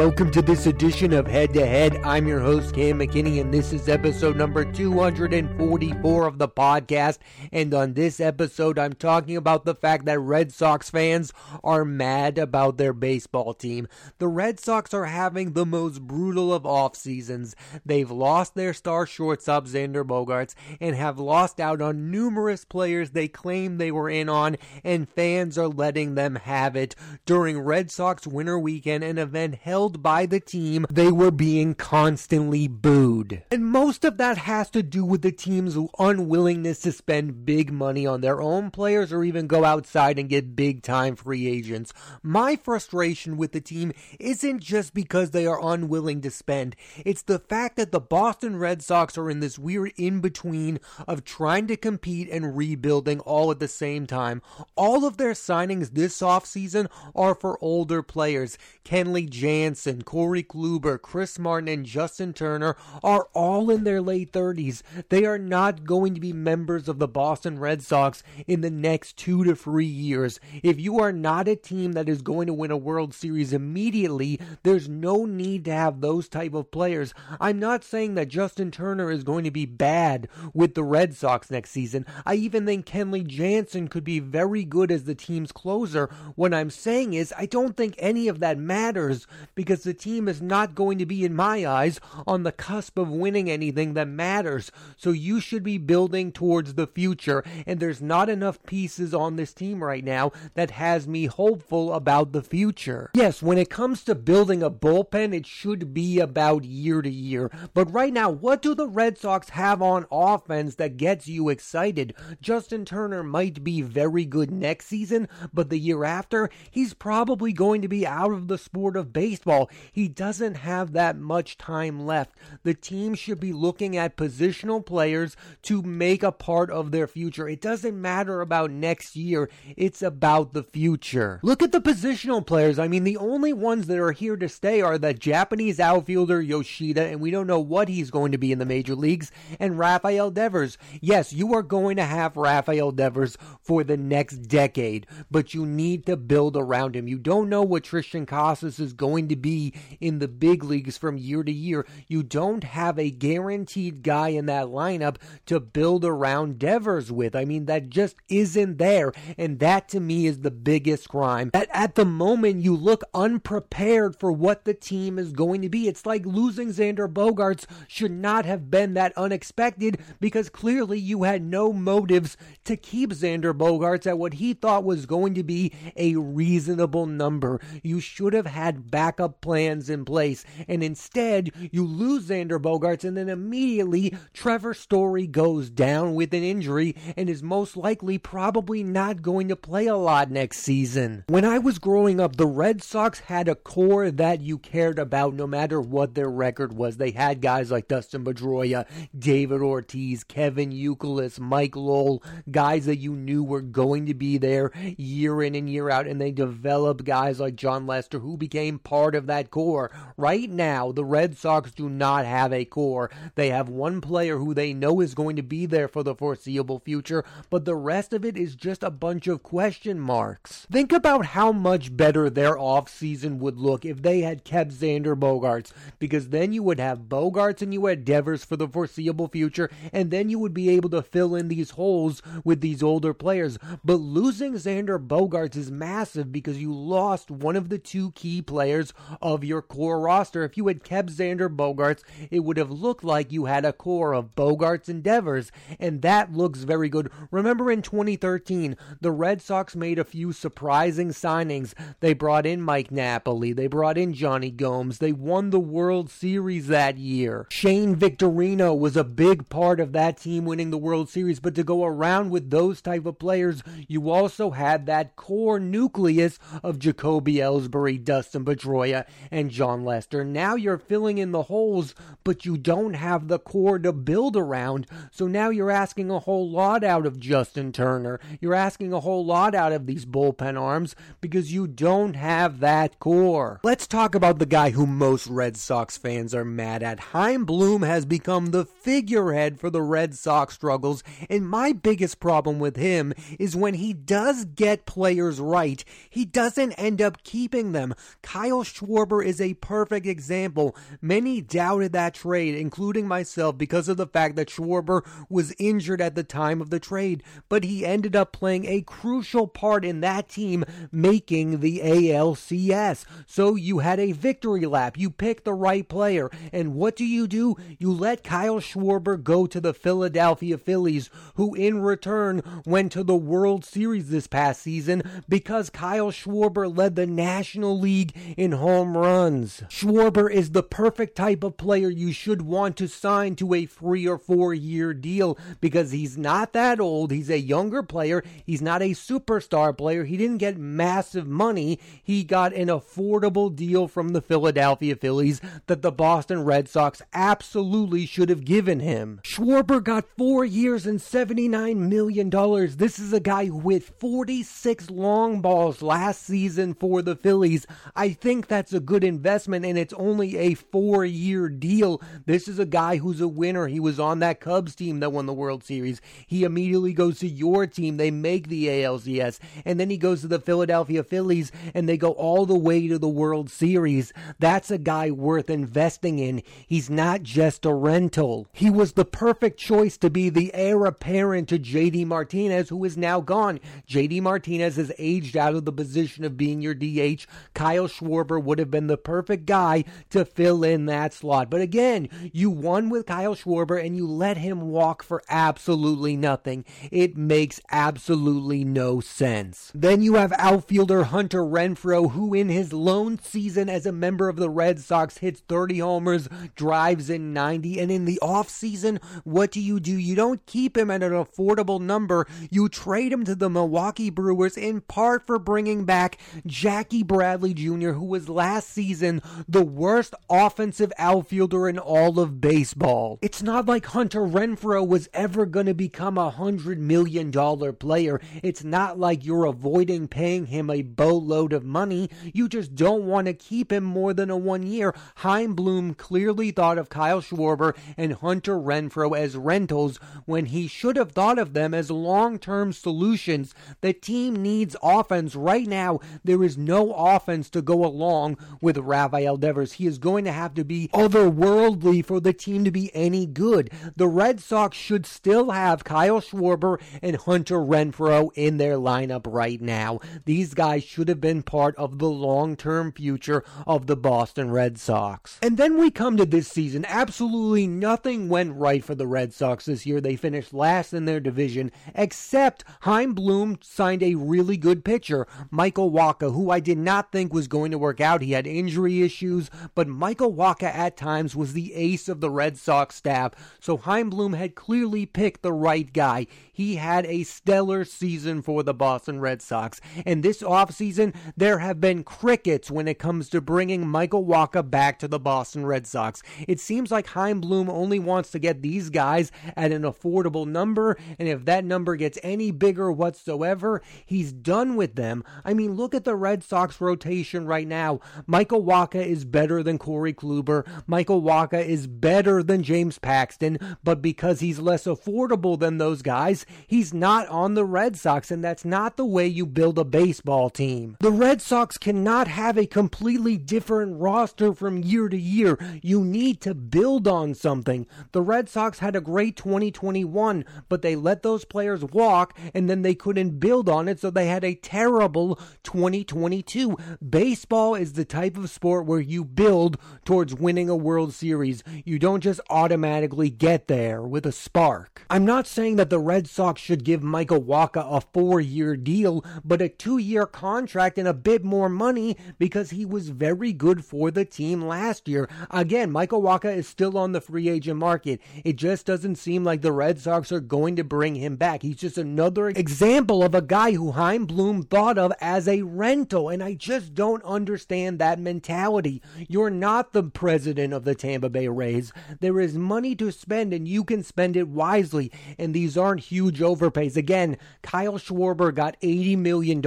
Welcome to this edition of Head to Head. I'm your host, Cam McKinney, and this is episode number 244 of the podcast. And on this episode, I'm talking about the fact that Red Sox fans are mad about their baseball team. The Red Sox are having the most brutal of off seasons. They've lost their star shortstop, Xander Bogaerts, and have lost out on numerous players they claim they were in on, and fans are letting them have it. During Red Sox winter weekend, an event held by the team, they were being constantly booed. And most of that has to do with the team's unwillingness to spend big money on their own players or even go outside and get big time free agents. My frustration with the team isn't just because they are unwilling to spend, it's the fact that the Boston Red Sox are in this weird in between of trying to compete and rebuilding all at the same time. All of their signings this offseason are for older players. Kenley Jansen Jansen, Corey Kluber, Chris Martin, and Justin Turner are all in their late 30s. They are not going to be members of the Boston Red Sox in the next two to three years. If you are not a team that is going to win a World Series immediately, there's no need to have those type of players. I'm not saying that Justin Turner is going to be bad with the Red Sox next season. I even think Kenley Jansen could be very good as the team's closer. What I'm saying is, I don't think any of that matters because the team is not going to be, in my eyes, on the cusp of winning anything that matters. So you should be building towards the future, and there's not enough pieces on this team right now that has me hopeful about the future. Yes, when it comes to building a bullpen, it should be about year to year. But right now, what do the Red Sox have on offense that gets you excited? Justin Turner might be very good next season, but the year after, he's probably going to be out of the sport of baseball baseball. He doesn't have that much time left. The team should be looking at positional players to make a part of their future. It doesn't matter about next year, it's about the future. Look at the positional players. I mean, the only ones that are here to stay are the Japanese outfielder Yoshida, and we don't know what he's going to be in the major leagues, and Rafael Devers. Yes, you are going to have Rafael Devers for the next decade, but you need to build around him. You don't know what Triston Casas is going to be in the big leagues from year to year. You don't have a guaranteed guy in that lineup to build around Devers with. I mean, that just isn't there. And that to me is the biggest crime. That at the moment you look unprepared for what the team is going to be. It's like losing Xander Bogaerts should not have been that unexpected because clearly you had no motives to keep Xander Bogaerts at what he thought was going to be a reasonable number. You should have had backup backup plans in place. And instead, you lose Xander Bogaerts, and then immediately Trevor Story goes down with an injury and is most likely probably not going to play a lot next season. When I was growing up, the Red Sox had a core that you cared about no matter what their record was. They had guys like Dustin Pedroia, David Ortiz, Kevin Youkilis, Mike Lowell, guys that you knew were going to be there year in and year out, and they developed guys like Jon Lester who became part of of that core. Right now, the Red Sox do not have a core. They have one player who they know is going to be there for the foreseeable future, but the rest of it is just a bunch of question marks. Think about how much better their offseason would look if they had kept Xander Bogaerts, because then you would have Bogaerts and you had Devers for the foreseeable future, and then you would be able to fill in these holes with these older players. But losing Xander Bogaerts is massive because you lost one of the two key players of your core roster. If you had kept Xander Bogaerts, it would have looked like you had a core of Bogaerts and Devers, and that looks very good. Remember in 2013, the Red Sox made a few surprising signings. They brought in Mike Napoli, they brought in Jonny Gomes, they won the World Series that year. Shane Victorino was a big part of that team winning the World Series, but to go around with those type of players, you also had that core nucleus of Jacoby Ellsbury, Dustin Pedroia, and Jon Lester. Now you're filling in the holes, but you don't have the core to build around. So now you're asking a whole lot out of Justin Turner. You're asking a whole lot out of these bullpen arms because you don't have that core. Let's talk about the guy who most Red Sox fans are mad at. Chaim Bloom has become the figurehead for the Red Sox struggles, and my biggest problem with him is when he does get players right, he doesn't end up keeping them. Kyle Schwarber Schwarber is a perfect example. Many doubted that trade, including myself, because of the fact that Schwarber was injured at the time of the trade, but he ended up playing a crucial part in that team making the ALCS. So you had a victory lap. You picked the right player. And what do you do? You let Kyle Schwarber go to the Philadelphia Phillies, who in return went to the World Series this past season because Kyle Schwarber led the National League in home runs. Schwarber is the perfect type of player you should want to sign to a three or four year deal because he's not that old. He's a younger player. He's not a superstar player. He didn't get massive money. He got an affordable deal from the Philadelphia Phillies that the Boston Red Sox absolutely should have given him. Schwarber got four years and $79 million. This is a guy with 46 long balls last season for the Phillies. I think that's a good investment, and it's only a four year deal. This is a guy who's a winner. He was on that Cubs team that won the World Series. He immediately goes to your team. They make the ALCS, and then he goes to the Philadelphia Phillies, and they go all the way to the World Series. That's a guy worth investing in. He's not just a rental. He was the perfect choice to be the heir apparent to JD Martinez, who is now gone. JD Martinez has aged out of the position of being your DH. Kyle Schwarber would have been the perfect guy to fill in that slot. But again, you won with Kyle Schwarber and you let him walk for absolutely nothing. It makes absolutely no sense. Then you have outfielder Hunter Renfroe, who in his lone season as a member of the Red Sox hits 30 homers, drives in 90, and in the offseason, what do you do? You don't keep him at an affordable number. You trade him to the Milwaukee Brewers in part for bringing back Jackie Bradley Jr., who was last season the worst offensive outfielder in all of baseball. It's not like Hunter Renfroe was ever going to become a hundred million dollar player. It's not like you're avoiding paying him a boatload of money. You just don't want to keep him more than a one year. Chaim Bloom clearly thought of Kyle Schwarber and Hunter Renfroe as rentals when he should have thought of them as long term solutions. The team needs offense right now. There is no offense to go along with Rafael Devers. He is going to have to be otherworldly for the team to be any good. The Red Sox should still have Kyle Schwarber and Hunter Renfroe in their lineup right now. These guys should have been part of the long term future of the Boston Red Sox. And then we come to this season. Absolutely nothing went right for the Red Sox this year. They finished last in their division, except Chaim Bloom signed a really good pitcher, Michael Wacha, who I did not think was going to work out. He had injury issues, but Michael Wacha at times was the ace of the Red Sox staff. So Chaim Bloom had clearly picked the right guy. He had a stellar season for the Boston Red Sox. And this offseason, there have been crickets when it comes to bringing Michael Wacha back to the Boston Red Sox. It seems like Chaim Bloom only wants to get these guys at an affordable number, and if that number gets any bigger whatsoever, he's done with them. I mean, look at the Red Sox rotation right now. Michael Wacha is better than Corey Kluber. Michael Wacha is better than James Paxton, but because he's less affordable than those guys, he's not on the Red Sox, and that's not the way you build a baseball team. The Red Sox cannot have a completely different roster from year to year. You need to build on something. The Red Sox had a great 2021, but they let those players walk and then they couldn't build on it, so they had a terrible 2022. Baseball is the type of sport where you build towards winning a World Series. You don't just automatically get there with a spark. I'm not saying that the Red Sox should give Michael Wacha a four year deal, but a two year contract and a bit more money because he was very good for the team last year. Again, Michael Wacha is still on the free agent market. It just doesn't seem like the Red Sox are going to bring him back. He's just another example of a guy who Chaim Bloom thought of as a rental, and I just don't understand that mentality. You're not the president of the Tampa Bay Rays. There is money to spend, and you can spend it wisely, and these aren't huge overpays. Again, Kyle Schwarber got $80 million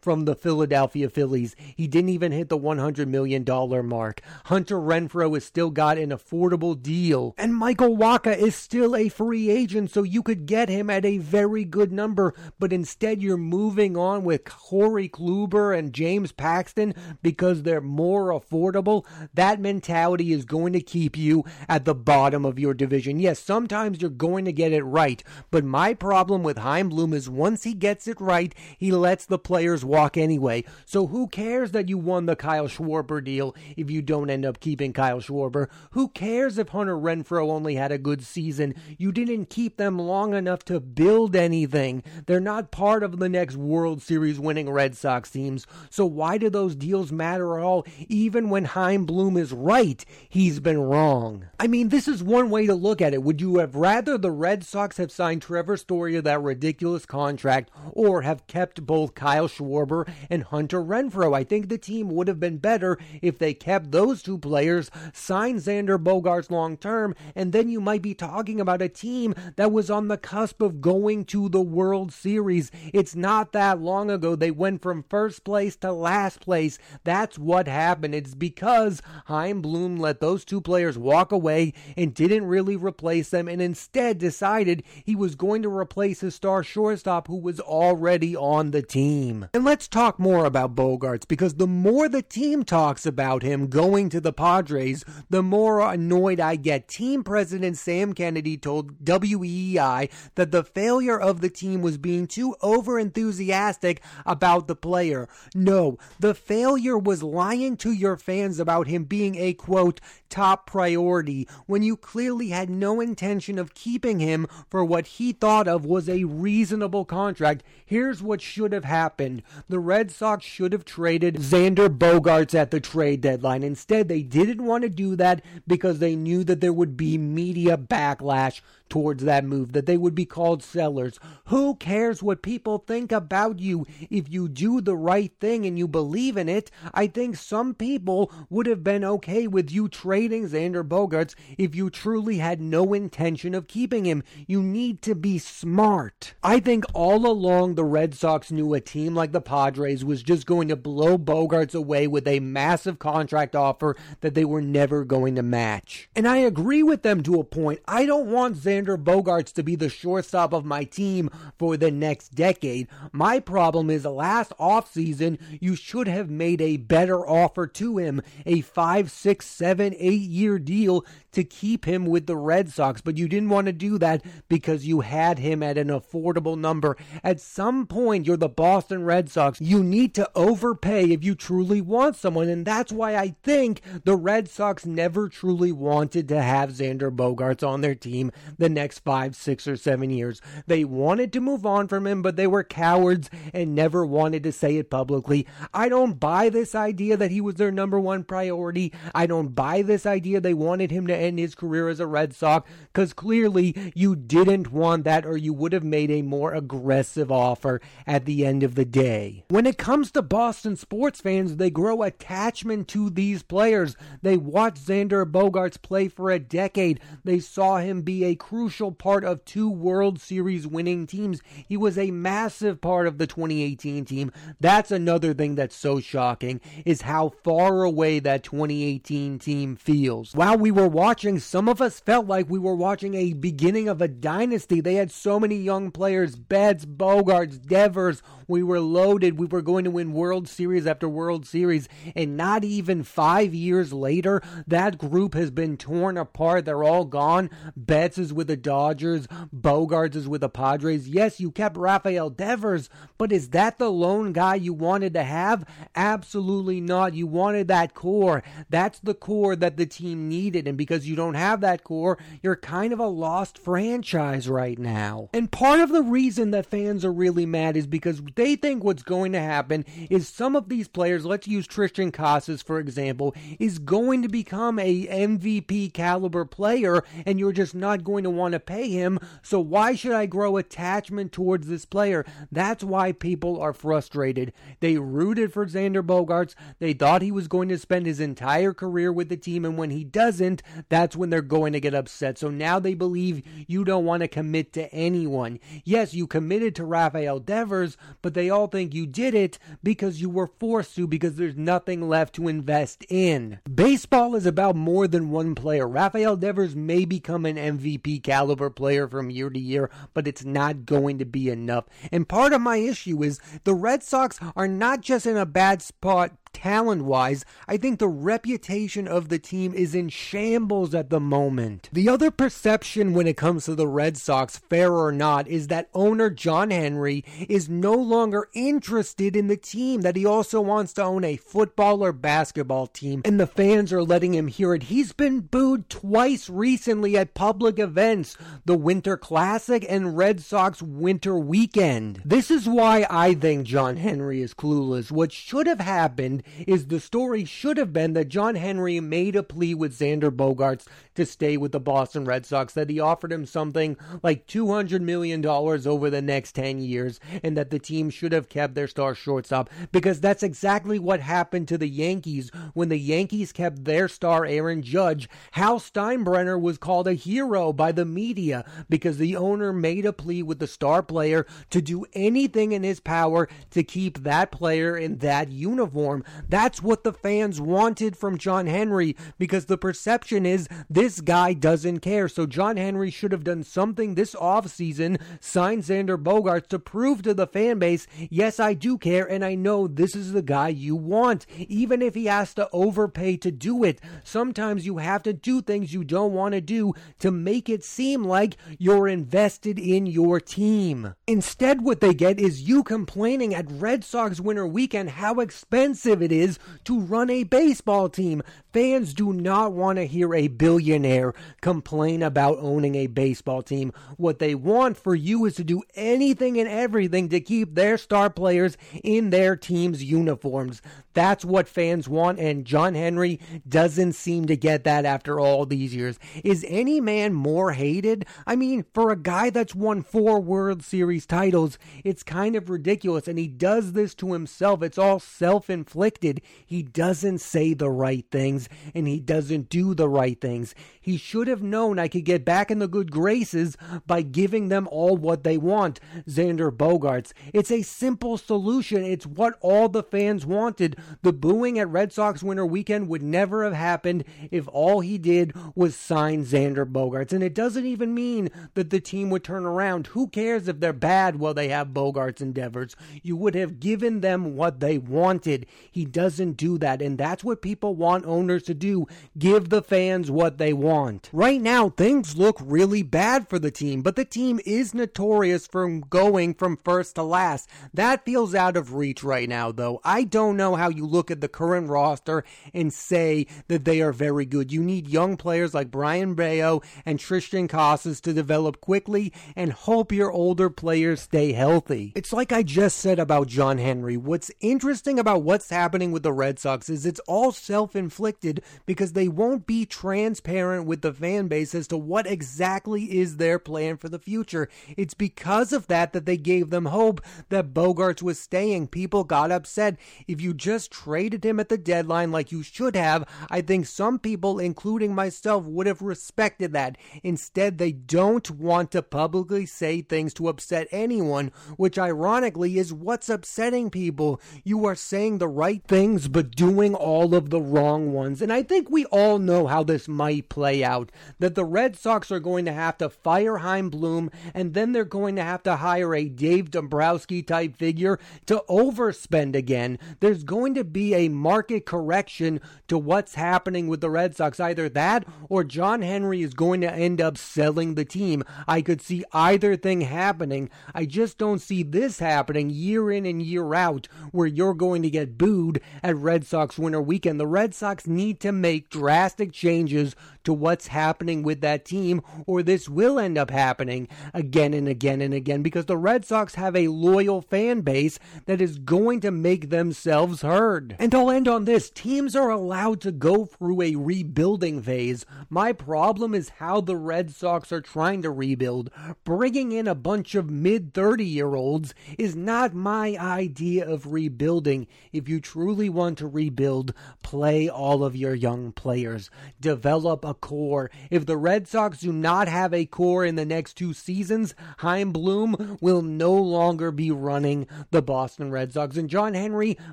from the Philadelphia Phillies. He didn't even hit the $100 million mark. Hunter Renfroe has still got an affordable deal, and Michael Wacha is still a free agent, so you could get him at a very good number, but instead you're moving on with Corey Kluber and James Paxton because they're more affordable, that mentality is going to keep you at the bottom of your division. Yes, sometimes you're going to get it right, but my problem with Chaim Bloom is once he gets it right, he lets the players walk anyway. So who cares that you won the Kyle Schwarber deal if you don't end up keeping Kyle Schwarber? Who cares if Hunter Renfroe only had a good season? You didn't keep them long enough to build anything. They're not part of the next World Series winning Red Sox teams. So why do those deals matter at all? Even when Chaim Bloom is right, he's been wrong. I mean, this is one way to look at it. Would you have rather the Red Sox have signed Trevor Story to that ridiculous contract or have kept both Kyle Schwarber and Hunter Renfroe? I think the team would have been better if they kept those two players, signed Xander Bogaerts long term, and then you might be talking about a team that was on the cusp of going to the World Series. It's not that long ago they went from first place to last place. That's what happened. It's because Chaim Bloom let those two players walk away and didn't really replace them and instead decided he was going to replace his star shortstop who was already on the team. And let's talk more about Bogaerts because the more the team talks about him going to the Padres, the more annoyed I get. Team president Sam Kennedy told WEEI that the failure of the team was being too over enthusiastic about the player. No, the failure was lying to your fans about him being a quote top priority when you clearly had no intention of keeping him for what he thought of was a reasonable contract. Here's what should have happened. The Red Sox should have traded Xander Bogaerts at the trade deadline. Instead, they didn't want to do that because they knew that there would be media backlash towards that move, that they would be called sellers. Who cares what people think about you if you do the right thing and you believe in it? I think some people would have been okay with you trading Xander Bogaerts if you truly had no intention of keeping him. You need to be smart. I think all along the Red Sox knew a team like the Padres was just going to blow Bogaerts away with a massive contract offer that they were never going to match. And I agree with them to a point. I don't want Xander Xander Bogaerts to be the shortstop of my team for the next decade. My problem is last offseason, you should have made a better offer to him, a five, six, seven, eight year deal to keep him with the Red Sox, but you didn't want to do that because you had him at an affordable number. At some point, you're the Boston Red Sox. You need to overpay if you truly want someone, and that's why I think the Red Sox never truly wanted to have Xander Bogaerts on their team the next five, six, or seven years. They wanted to move on from him, but they were cowards and never wanted to say it publicly. I don't buy this idea that he was their number one priority. I don't buy this idea they wanted him to end his career as a Red Sox because clearly you didn't want that or you would have made a more aggressive offer at the end of the day. When it comes to Boston sports fans, they grow attachment to these players. They watched Xander Bogaerts play for a decade. They saw him be a crucial part of two World Series winning teams. He was a massive part of the 2018 team. That's another thing that's so shocking is how far away that 2018 team feels. While we were watching watching, some of us felt like we were watching a beginning of a dynasty. They had so many young players Betts, Bogaerts, Devers. We were loaded. We were going to win World Series after World Series. And not even five years later, that group has been torn apart. They're all gone. Betts is with the Dodgers. Bogaerts is with the Padres. Yes, you kept Rafael Devers, but is that the lone guy you wanted to have? Absolutely not. You wanted that core. That's the core that the team needed. And because because you don't have that core, you're kind of a lost franchise right now. And part of the reason that fans are really mad is because they think what's going to happen is some of these players, let's use Triston Casas for example, is going to become a MVP caliber player and you're just not going to want to pay him. So why should I grow attachment towards this player? That's why people are frustrated. They rooted for Xander Bogaerts. They thought he was going to spend his entire career with the team and when he doesn't, that's when they're going to get upset. So now they believe you don't want to commit to anyone. Yes, you committed to Rafael Devers, but they all think you did it because you were forced to because there's nothing left to invest in. Baseball is about more than one player. Rafael Devers may become an MVP caliber player from year to year, but it's not going to be enough. And part of my issue is the Red Sox are not just in a bad spot talent wise, I think the reputation of the team is in shambles at the moment. The other perception when it comes to the Red Sox, fair or not, is that owner John Henry is no longer interested in the team, that he also wants to own a football or basketball team, and the fans are letting him hear it. He's been booed twice recently at public events the Winter Classic and Red Sox Winter Weekend. This is why I think John Henry is clueless. What should have happened is the story should have been that John Henry made a plea with Xander Bogaerts to stay with the Boston Red Sox, that he offered him something like $200 million over the next 10 years, and that the team should have kept their star shortstop, because that's exactly what happened to the Yankees when the Yankees kept their star Aaron Judge. Hal Steinbrenner was called a hero by the media because the owner made a plea with the star player to do anything in his power to keep that player in that uniform. That's what the fans wanted from John Henry because the perception is this guy doesn't care. So John Henry should have done something this offseason, signed Xander Bogaerts to prove to the fan base, yes, I do care and I know this is the guy you want, even if he has to overpay to do it. Sometimes you have to do things you don't want to do to make it seem like you're invested in your team. Instead, what they get is you complaining at Red Sox winter weekend how expensive it is to run a baseball team. Fans do not want to hear a billionaire complain about owning a baseball team. What they want for you is to do anything and everything to keep their star players in their team's uniforms. That's what fans want, and John Henry doesn't seem to get that after all these years. Is any man more hated? I mean, for a guy that's won four World Series titles, it's kind of ridiculous, and he does this to himself. It's all self inflicted. He doesn't say the right things, and he doesn't do the right things. He should have known I could get back in the good graces by giving them all what they want. Xander Bogaerts. It's a simple solution. It's what all the fans wanted. The booing at Red Sox winter weekend would never have happened if all he did was sign Xander Bogaerts. And it doesn't even mean that the team would turn around. Who cares if they're bad while they have Bogaerts endeavors? You would have given them what they wanted. He doesn't do that. And that's what people want owners to do give the fans what they want. Right now, things look really bad for the team, but the team is notorious for going from first to last. That feels out of reach right now, though. I don't know how you look at the current roster and say that they are very good. You need young players like Brayan Bello and Triston Casas to develop quickly and hope your older players stay healthy. It's like I just said about John Henry. What's interesting about what's happening with the Red Sox is it's all self inflicted because they won't be transparent with the fan base as to what exactly is their plan for the future. It's because of that that they gave them hope that Bogaerts was staying. People got upset. If you just traded him at the deadline like you should have, I think some people, including myself, would have respected that. Instead, they don't want to publicly say things to upset anyone, which ironically is what's upsetting people. You are saying the right things, but doing all of the wrong ones. And I think we all know how this might play out. That the Red Sox are going to have to fire Chaim Bloom, and then they're going to have to hire a Dave Dombrowski type figure to overspend again. There's going to be a market correction to what's happening with the Red Sox. Either that or John Henry is going to end up selling the team. I could see either thing happening. I just don't see this happening year in and year out where you're going to get booed at Red Sox winter weekend. The Red Sox need to make drastic changes to what's happening with that team, or this will end up happening again and again and again because the Red Sox have a loyal fan base that is going to make themselves heard. And I'll end on this teams are allowed to go through a rebuilding phase. My problem is how the Red Sox are trying to rebuild. Bringing in a bunch of mid 30 year olds is not my idea of rebuilding. If you truly want to rebuild, play all of your young players, develop a core. If the Red Sox do not have a core in the next two seasons, Chaim Bloom will no longer be running the Boston Red Sox. And John Henry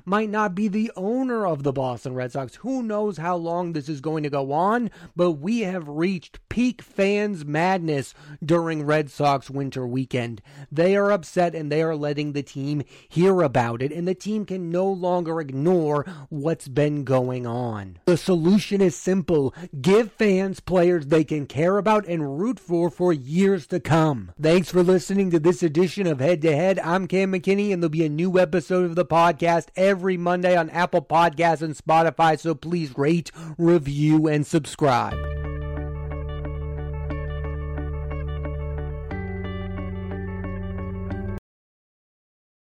might not be the owner of the Boston Red Sox. Who knows how long this is going to go on, but we have reached peak fans' madness during Red Sox winter weekend. They are upset and they are letting the team hear about it, and the team can no longer ignore what's been going on. The solution is simple give fans players they can care about and root for for years to come. Thanks for listening to this edition of Head to Head. I'm Cam McKinney, and there'll be a new episode of the podcast every Monday on Apple Podcasts and Spotify, so please rate, review, and subscribe.